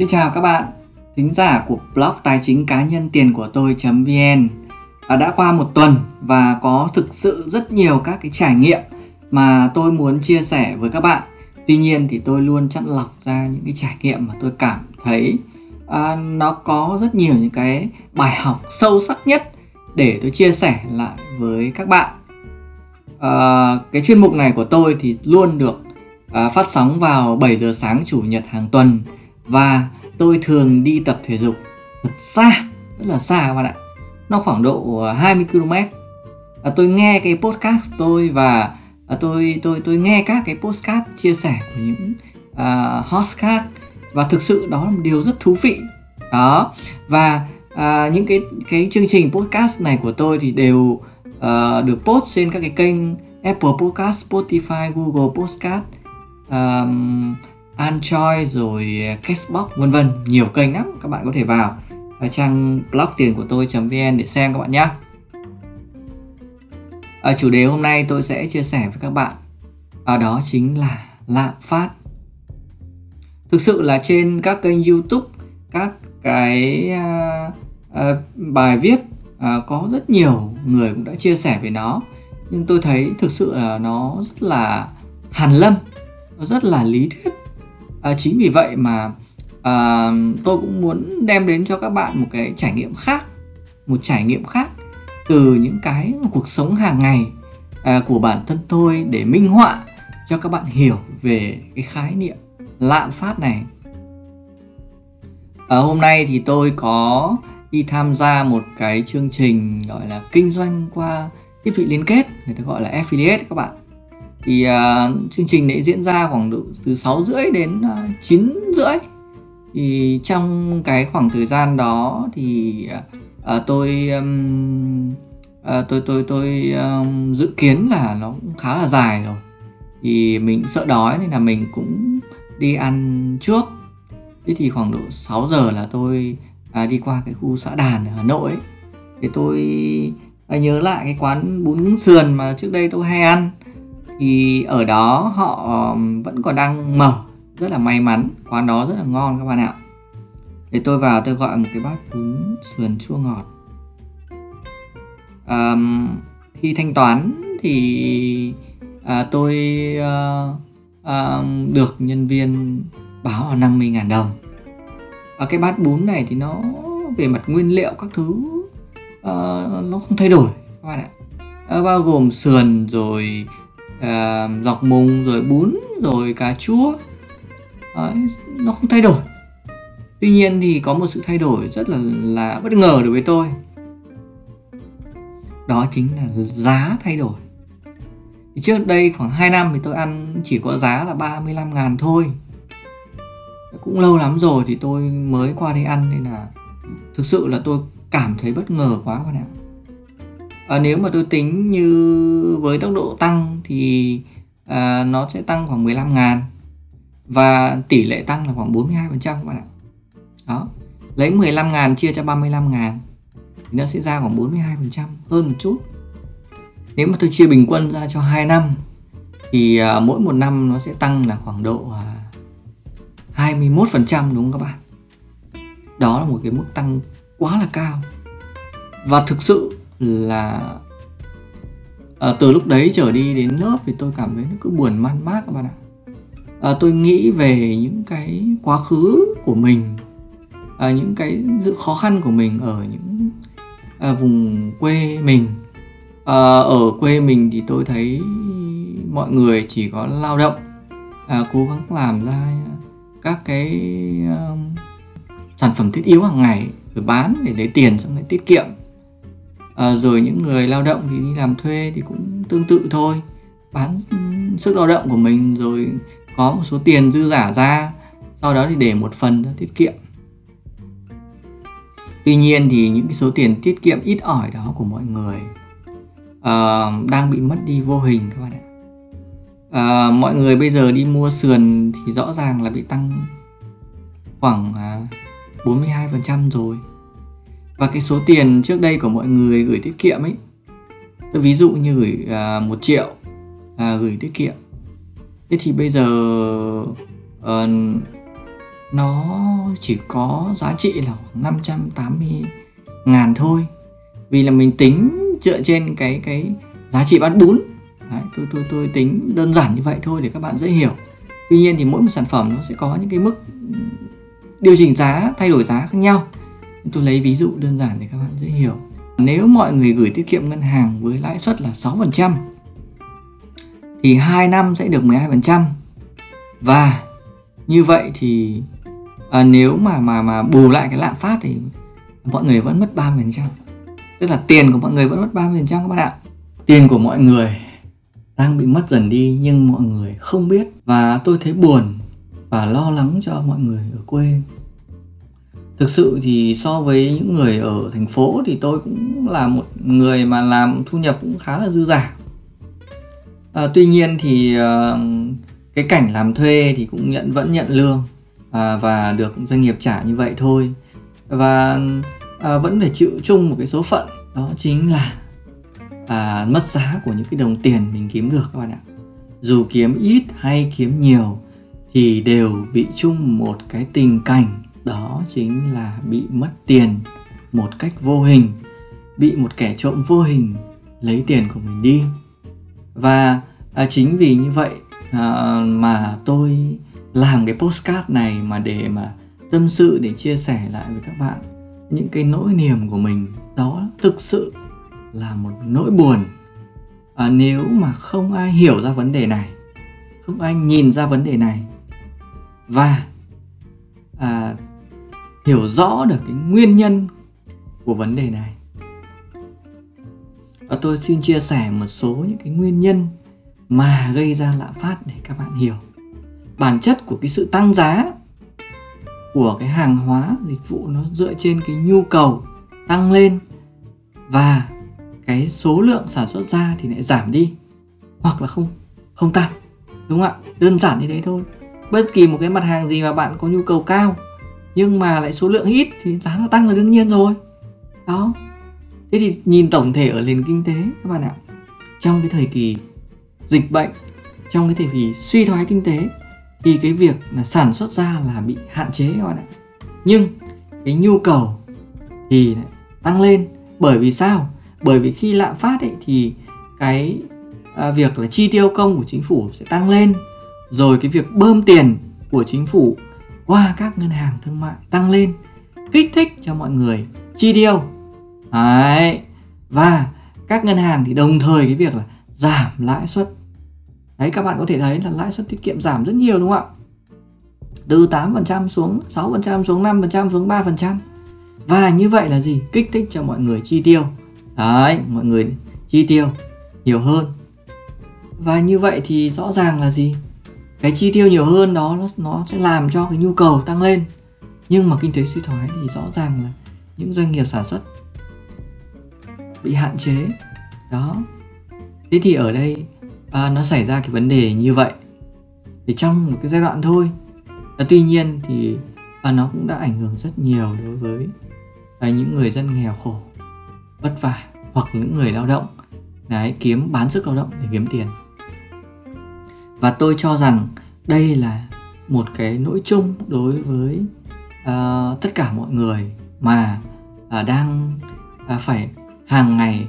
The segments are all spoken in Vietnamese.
Xin chào các bạn, thính giả của blog tài chính cá nhân tiền của tôi.vn à, Đã qua một tuần và có thực sự rất nhiều các cái trải nghiệm mà tôi muốn chia sẻ với các bạn. Tuy nhiên thì tôi luôn chặn lọc ra những cái trải nghiệm mà tôi cảm thấy à, nó có rất nhiều những cái bài học sâu sắc nhất để tôi chia sẻ lại với các bạn. À, cái chuyên mục này của tôi thì luôn được à, phát sóng vào 7 giờ sáng chủ nhật hàng tuần và tôi thường đi tập thể dục thật xa rất là xa các bạn ạ. Nó khoảng độ ờ, 20 km à, tôi nghe cái podcast tôi và à, tôi tôi tôi nghe các cái podcast chia sẻ của những uh, host khác và thực sự đó là một điều rất thú vị. Đó. Và à, những cái cái chương trình podcast này của tôi thì đều uh, được post trên các cái kênh Apple Podcast, Spotify, Google Podcast, um, Android rồi ờ, Cashbox vân vân nhiều kênh lắm các bạn có thể vào ở trang blog tiền của tôi.vn để xem các bạn nhé. Ở ờ, chủ đề hôm nay tôi sẽ chia sẻ với các bạn ở đó chính là lạm phát. Thực sự là trên các kênh YouTube, các cái uh, uh, bài viết uh, có rất nhiều người cũng đã chia sẻ về nó nhưng tôi thấy thực sự là nó rất là hàn lâm nó rất là lý thuyết à, chính vì vậy mà à, tôi cũng muốn đem đến cho các bạn một cái trải nghiệm khác một trải nghiệm khác từ những cái cuộc sống hàng ngày à, của bản thân tôi để minh họa cho các bạn hiểu về cái khái niệm lạm phát này. À, hôm nay thì tôi có đi tham gia một cái chương trình gọi là kinh doanh qua tiếp thị liên kết người ta gọi là affiliate các bạn thì uh, chương trình đấy diễn ra khoảng độ từ 6 rưỡi đến à, uh, 9 rưỡi. Thì trong cái khoảng thời gian đó thì uh, tôi um, uh, tôi tôi tôi um, dự kiến là nó cũng khá là dài rồi. Thì mình sợ đói nên là mình cũng đi ăn trước. Thế thì khoảng độ 6 giờ là tôi à, đi qua cái khu xã đàn ở hà nội. Ấy. thì tôi à, nhớ lại cái quán bún sườn mà trước đây tôi hay ăn thì ở đó họ vẫn còn đang mở. Rất là may mắn. Quán đó rất là ngon các bạn ạ. Để tôi vào tôi gọi một cái bát bún sườn chua ngọt. À, khi thanh toán thì à, tôi à, à, được nhân viên báo là 50.000 đồng. Và cái bát bún này thì nó về mặt nguyên liệu các thứ uh, nó không thay đổi các bạn ạ. Uh, bao gồm sườn rồi Ờ, à, dọc mùng rồi bún rồi cà chua. Đấy, nó không thay đổi. Tuy nhiên thì có một sự thay đổi rất là là bất ngờ đối với tôi. Đó chính là giá thay đổi. Thì trước đây khoảng 2 năm thì tôi ăn chỉ có giá là 35 ngàn thôi. Cũng lâu lắm rồi thì tôi mới qua đây ăn nên là thực sự là tôi cảm thấy bất ngờ quá các bạn ạ à, nếu mà tôi tính như với tốc độ tăng thì à, nó sẽ tăng khoảng 15 ngàn và tỷ lệ tăng là khoảng 42% các bạn ạ. Đó lấy 15 ngàn chia cho 35 ngàn thì nó sẽ ra khoảng 42% hơn một chút. Nếu mà tôi chia bình quân ra cho 2 năm thì à, mỗi một năm nó sẽ tăng là khoảng độ à, 21% đúng không các bạn? Đó là một cái mức tăng quá là cao. Và thực sự là à, từ lúc đấy trở đi đến lớp thì tôi cảm thấy nó cứ buồn man mác các bạn ạ. À, tôi nghĩ về những cái quá khứ của mình à, những cái sự khó khăn của mình ở những à, vùng quê mình. À, ở quê mình thì tôi thấy mọi người chỉ có lao động à, cố gắng làm ra các cái um, sản phẩm thiết yếu hàng ngày rồi bán để lấy tiền xong lại tiết kiệm à, rồi những người lao động thì đi làm thuê thì cũng tương tự thôi. Bán sức lao động của mình rồi có một số tiền dư giả ra sau đó thì để một phần ra tiết kiệm. Tuy nhiên thì những cái số tiền tiết kiệm ít ỏi đó của mọi người uh, đang bị mất đi vô hình các bạn ạ. Uh, mọi người bây giờ đi mua sườn thì rõ ràng là bị tăng khoảng à, uh, 42% rồi và cái số tiền trước đây của mọi người gửi tiết kiệm ấy ví dụ như gửi à, 1 triệu à, gửi tiết kiệm. Thế thì bây giờ à, nó chỉ có giá trị là khoảng 580 ngàn thôi. Vì là mình tính dựa trên cái cái giá trị bán bún. Đấy, tôi tôi tôi tính đơn giản như vậy thôi để các bạn dễ hiểu. Tuy nhiên thì mỗi một sản phẩm nó sẽ có những cái mức điều chỉnh giá thay đổi giá khác nhau tôi lấy ví dụ đơn giản để các bạn dễ hiểu. Nếu mọi người gửi tiết kiệm ngân hàng với lãi suất là 6% thì 2 năm sẽ được 12% và như vậy thì à, nếu mà mà mà bù lại cái lạm phát thì mọi người vẫn mất 30% tức là tiền của mọi người vẫn mất 30% các bạn ạ. Tiền của mọi người đang bị mất dần đi nhưng mọi người không biết. Và tôi thấy buồn và lo lắng cho mọi người ở quê thực sự thì so với những người ở thành phố thì tôi cũng là một người mà làm thu nhập cũng khá là dư giả à, tuy nhiên thì uh, cái cảnh làm thuê thì cũng nhận vẫn nhận lương à, và được doanh nghiệp trả như vậy thôi. Và à, vẫn phải chịu chung một cái số phận đó chính là à, mất giá của những cái đồng tiền mình kiếm được các bạn ạ. Dù kiếm ít hay kiếm nhiều thì đều bị chung một cái tình cảnh đó chính là bị mất tiền một cách vô hình bị một kẻ trộm vô hình lấy tiền của mình đi. Và à, chính vì như vậy à, mà tôi làm cái postcard này mà để mà tâm sự để chia sẻ lại với các bạn những cái nỗi niềm của mình đó thực sự là một nỗi buồn. À, nếu mà không ai hiểu ra vấn đề này không ai nhìn ra vấn đề này và à, hiểu rõ được cái nguyên nhân của vấn đề này. Và tôi xin chia sẻ một số những cái nguyên nhân mà gây ra lạm phát để các bạn hiểu. Bản chất của cái sự tăng giá của cái hàng hóa, dịch vụ nó dựa trên cái nhu cầu tăng lên và cái số lượng sản xuất ra thì lại giảm đi, hoặc là không không tăng, đúng không ạ? Đơn giản như thế thôi. Bất kỳ một cái mặt hàng gì mà bạn có nhu cầu cao nhưng mà lại số lượng ít thì giá nó tăng là đương nhiên rồi. Đó. Thế thì nhìn tổng thể ở nền kinh tế các bạn ạ trong cái thời kỳ dịch bệnh trong cái thời kỳ suy thoái kinh tế thì cái việc là sản xuất ra là bị hạn chế các bạn ạ. Nhưng cái nhu cầu thì tăng lên. Bởi vì sao? Bởi vì khi lạm phát ấy thì cái à, việc là chi tiêu công của chính phủ sẽ tăng lên. Rồi cái việc bơm tiền của chính phủ qua các ngân hàng thương mại tăng lên, kích thích cho mọi người chi tiêu. Đấy. và các ngân hàng thì đồng thời cái việc là giảm lãi suất. Đấy, các bạn có thể thấy là lãi suất tiết kiệm giảm rất nhiều đúng không ạ? Từ 8% xuống 6% xuống 5% xuống 3% và như vậy là gì? Kích thích cho mọi người chi tiêu. Đấy, mọi người chi tiêu nhiều hơn. Và như vậy thì rõ ràng là gì? Cái chi tiêu nhiều hơn đó nó, nó sẽ làm cho cái nhu cầu tăng lên. Nhưng mà kinh tế suy thoái thì rõ ràng là những doanh nghiệp sản xuất bị hạn chế. Đó. Thế thì ở đây à, nó xảy ra cái vấn đề như vậy. Thì trong một cái giai đoạn thôi à, tuy nhiên thì à, nó cũng đã ảnh hưởng rất nhiều đối với à, những người dân nghèo khổ vất vả hoặc những người lao động. Đấy kiếm bán sức lao động để kiếm tiền và tôi cho rằng đây là một cái nỗi chung đối với uh, tất cả mọi người mà uh, đang uh, phải hàng ngày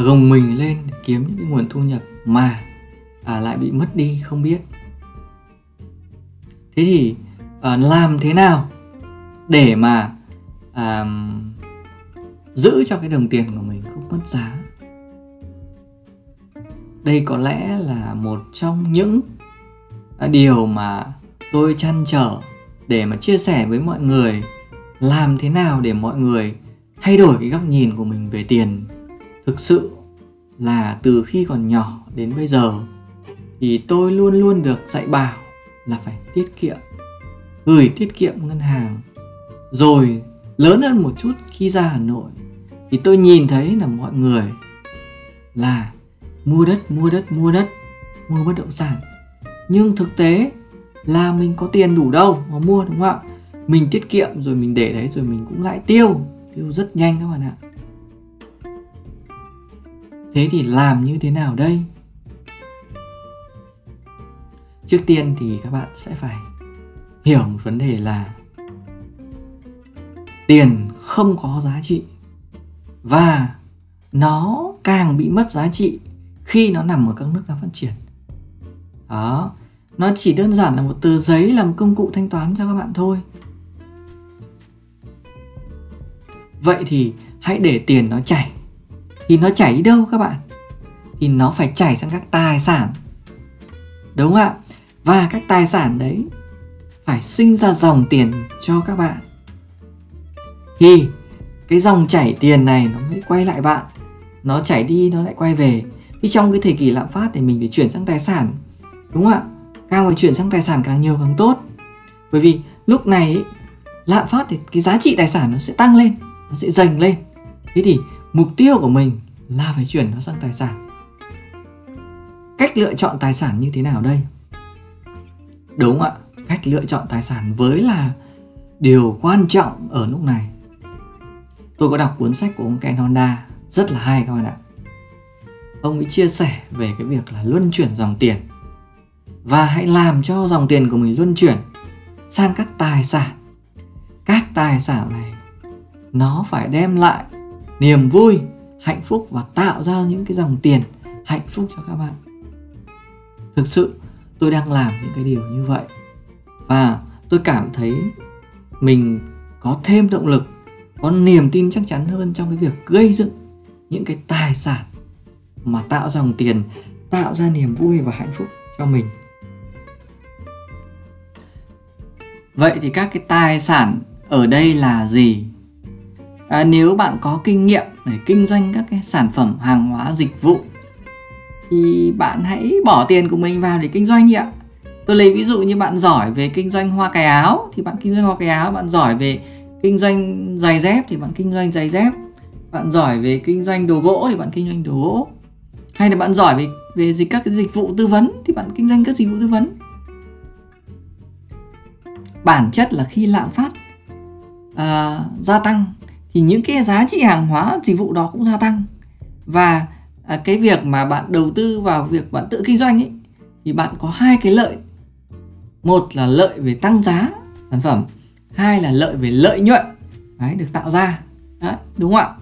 uh, gồng mình lên để kiếm những cái nguồn thu nhập mà uh, lại bị mất đi không biết. Thế thì uh, làm thế nào để mà uh, giữ cho cái đồng tiền của mình không mất giá? Đây có lẽ là một trong những à, điều mà tôi chăn trở để mà chia sẻ với mọi người. Làm thế nào để mọi người thay đổi cái góc nhìn của mình về tiền? Thực sự là từ khi còn nhỏ đến bây giờ thì tôi luôn luôn được dạy bảo là phải tiết kiệm, gửi tiết kiệm ngân hàng. Rồi lớn hơn một chút khi ra hà nội thì tôi nhìn thấy là mọi người là mua đất mua đất mua đất. Mua bất động sản. Nhưng thực tế là mình có tiền đủ đâu mà mua, đúng không ạ? Mình tiết kiệm rồi mình để đấy rồi mình cũng lại tiêu. Tiêu rất nhanh các bạn ạ. Thế thì làm như thế nào đây? Trước tiên thì các bạn sẽ phải hiểu một vấn đề là tiền không có giá trị và nó càng bị mất giá trị khi nó nằm ở các nước đang phát triển. Đó. Nó chỉ đơn giản là một tờ giấy làm công cụ thanh toán cho các bạn thôi. Vậy thì hãy để tiền nó chảy. Thì nó chảy đi đâu các bạn? Thì nó phải chảy sang các tài sản. Đúng không ạ? Và các tài sản đấy phải sinh ra dòng tiền cho các bạn. Thì cái dòng chảy tiền này nó mới quay lại bạn. Nó chảy đi, nó lại quay về thì trong cái thời kỳ lạm phát thì mình phải chuyển sang tài sản, đúng không ạ? Càng phải chuyển sang tài sản càng nhiều càng tốt. Bởi vì lúc này lạm phát thì cái giá trị tài sản nó sẽ tăng lên, nó sẽ dành lên. Thế thì mục tiêu của mình là phải chuyển nó sang tài sản. Cách lựa chọn tài sản như thế nào đây? Đúng ạ, cách lựa chọn tài sản với là điều quan trọng ở lúc này. Tôi có đọc cuốn sách của ông Ken Honda, rất là hay các bạn ạ ông ấy chia sẻ về cái việc là luân chuyển dòng tiền. Và hãy làm cho dòng tiền của mình luân chuyển sang các tài sản. Các tài sản này, nó phải đem lại niềm vui, hạnh phúc và tạo ra những cái dòng tiền hạnh phúc cho các bạn. Thực sự, tôi đang làm những cái điều như vậy. Và tôi cảm thấy mình có thêm động lực, có niềm tin chắc chắn hơn trong cái việc gây dựng những cái tài sản mà tạo ra dòng tiền tạo ra niềm vui và hạnh phúc cho mình. Vậy thì các cái tài sản ở đây là gì? À, nếu bạn có kinh nghiệm để kinh doanh các cái sản phẩm hàng hóa dịch vụ thì bạn hãy bỏ tiền của mình vào để kinh doanh ạ. Tôi lấy ví dụ như bạn giỏi về kinh doanh hoa cài áo thì bạn kinh doanh hoa cài áo bạn giỏi về kinh doanh giày dép thì bạn kinh doanh giày dép. Bạn giỏi về kinh doanh đồ gỗ thì bạn kinh doanh đồ gỗ hay là bạn giỏi về về dịch các cái dịch vụ tư vấn thì bạn kinh doanh các dịch vụ tư vấn. Bản chất là khi lạm phát uh, gia tăng thì những cái giá trị hàng hóa dịch vụ đó cũng gia tăng. Và uh, cái việc mà bạn đầu tư vào việc bạn tự kinh doanh ấy thì bạn có hai cái lợi. Một là lợi về tăng giá sản phẩm hai là lợi về lợi nhuận đấy, được tạo ra. Đấy, đúng không ạ?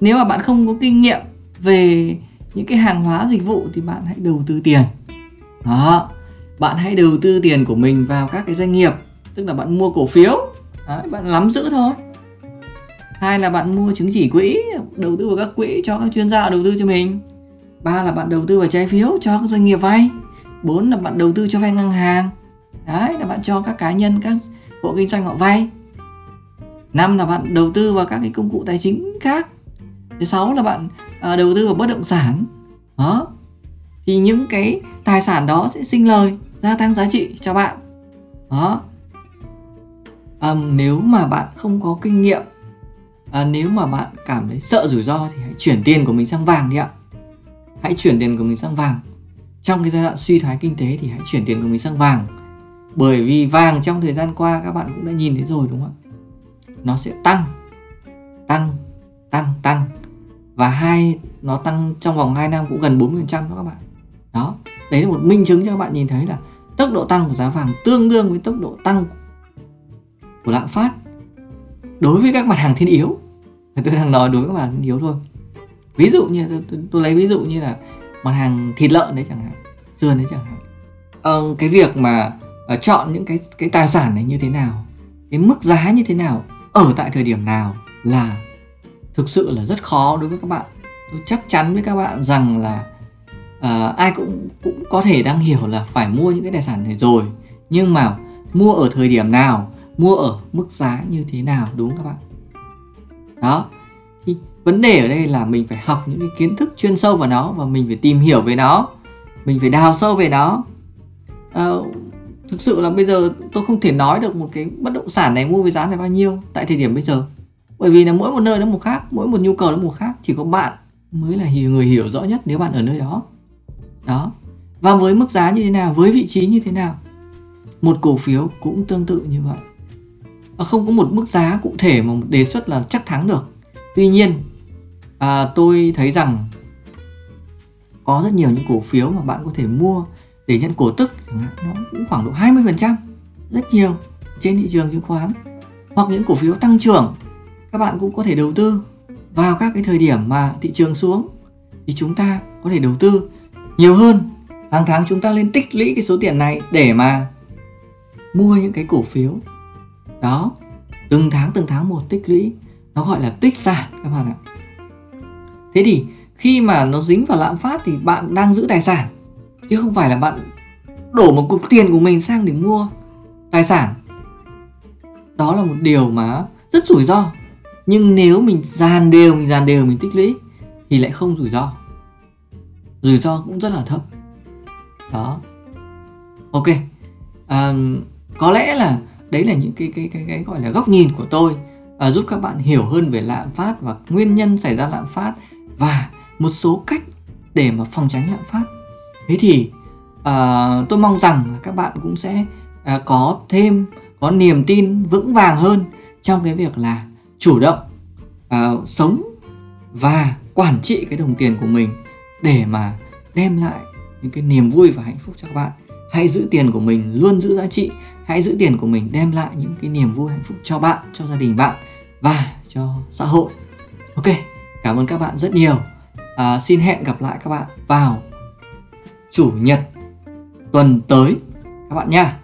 Nếu mà bạn không có kinh nghiệm về những cái hàng hóa dịch vụ thì bạn hãy đầu tư tiền. Đó. Bạn hãy đầu tư tiền của mình vào các cái doanh nghiệp tức là bạn mua cổ phiếu. Đấy, bạn nắm giữ thôi. Hai là bạn mua chứng chỉ quỹ đầu tư vào các quỹ cho các chuyên gia đầu tư cho mình. Ba là bạn đầu tư vào trái phiếu cho các doanh nghiệp vay. Bốn là bạn đầu tư cho vay ngân hàng. Đấy là bạn cho các cá nhân các hộ kinh doanh họ vay. Năm là bạn đầu tư vào các cái công cụ tài chính khác thứ sáu là bạn à, đầu tư vào bất động sản. Đó. Thì những cái tài sản đó sẽ sinh lời gia tăng giá trị cho bạn. Đó. À, nếu mà bạn không có kinh nghiệm à, nếu mà bạn cảm thấy sợ rủi ro thì hãy chuyển tiền của mình sang vàng đi ạ. Hãy chuyển tiền của mình sang vàng. Trong cái giai đoạn suy thoái kinh tế thì hãy chuyển tiền của mình sang vàng. Bởi vì vàng trong thời gian qua các bạn cũng đã nhìn thấy rồi đúng không ạ? Nó sẽ tăng tăng tăng tăng và hai nó tăng trong vòng 2 năm cũng gần 40% đó các bạn. Đó đấy là một minh chứng cho các bạn nhìn thấy là tốc độ tăng của giá vàng tương đương với tốc độ tăng của lạm phát đối với các mặt hàng thiên yếu. Tôi đang nói đối với các mặt hàng thiên yếu thôi. Ví dụ như tôi, tôi, tôi lấy ví dụ như là mặt hàng thịt lợn đấy chẳng hạn dưa đấy chẳng hạn. Ờ, cái việc mà uh, chọn những cái cái tài sản này như thế nào cái mức giá như thế nào ở tại thời điểm nào là thực sự là rất khó đối với các bạn. Tôi chắc chắn với các bạn rằng là uh, ai cũng cũng có thể đang hiểu là phải mua những cái tài sản này rồi. Nhưng mà mua ở thời điểm nào mua ở mức giá như thế nào đúng không các bạn? Đó. Thì vấn đề ở đây là mình phải học những cái kiến thức chuyên sâu vào nó và mình phải tìm hiểu về nó. Mình phải đào sâu về nó. Uh, thực sự là bây giờ tôi không thể nói được một cái bất động sản này mua với giá này bao nhiêu tại thời điểm bây giờ bởi vì là mỗi một nơi nó một khác mỗi một nhu cầu nó một khác chỉ có bạn mới là người hiểu rõ nhất nếu bạn ở nơi đó. Đó. Và với mức giá như thế nào với vị trí như thế nào một cổ phiếu cũng tương tự như vậy. À, không có một mức giá cụ thể mà đề xuất là chắc thắng được. Tuy nhiên à, tôi thấy rằng có rất nhiều những cổ phiếu mà bạn có thể mua để nhận cổ tức nó cũng khoảng độ 20% rất nhiều trên thị trường chứng khoán. Hoặc những cổ phiếu tăng trưởng các bạn cũng có thể đầu tư vào các cái thời điểm mà thị trường xuống thì chúng ta có thể đầu tư nhiều hơn. Hàng tháng chúng ta lên tích lũy cái số tiền này để mà mua những cái cổ phiếu. Đó, từng tháng từng tháng một tích lũy, nó gọi là tích sản các bạn ạ. Thế thì khi mà nó dính vào lạm phát thì bạn đang giữ tài sản, chứ không phải là bạn đổ một cục tiền của mình sang để mua tài sản. Đó là một điều mà rất rủi ro nhưng nếu mình dàn đều mình dàn đều mình tích lũy thì lại không rủi ro. Rủi ro cũng rất là thấp. Đó. Ok. À, có lẽ là đấy là những cái cái cái cái gọi là góc nhìn của tôi à, giúp các bạn hiểu hơn về lạm phát và nguyên nhân xảy ra lạm phát và một số cách để mà phòng tránh lạm phát. Thế thì à, tôi mong rằng là các bạn cũng sẽ à, có thêm có niềm tin vững vàng hơn trong cái việc là chủ động à, sống và quản trị cái đồng tiền của mình để mà đem lại những cái niềm vui và hạnh phúc cho các bạn. Hãy giữ tiền của mình luôn giữ giá trị. Hãy giữ tiền của mình đem lại những cái niềm vui hạnh phúc cho bạn cho gia đình bạn và cho xã hội. Ok cảm ơn các bạn rất nhiều. À, xin hẹn gặp lại các bạn vào chủ nhật tuần tới các bạn nha.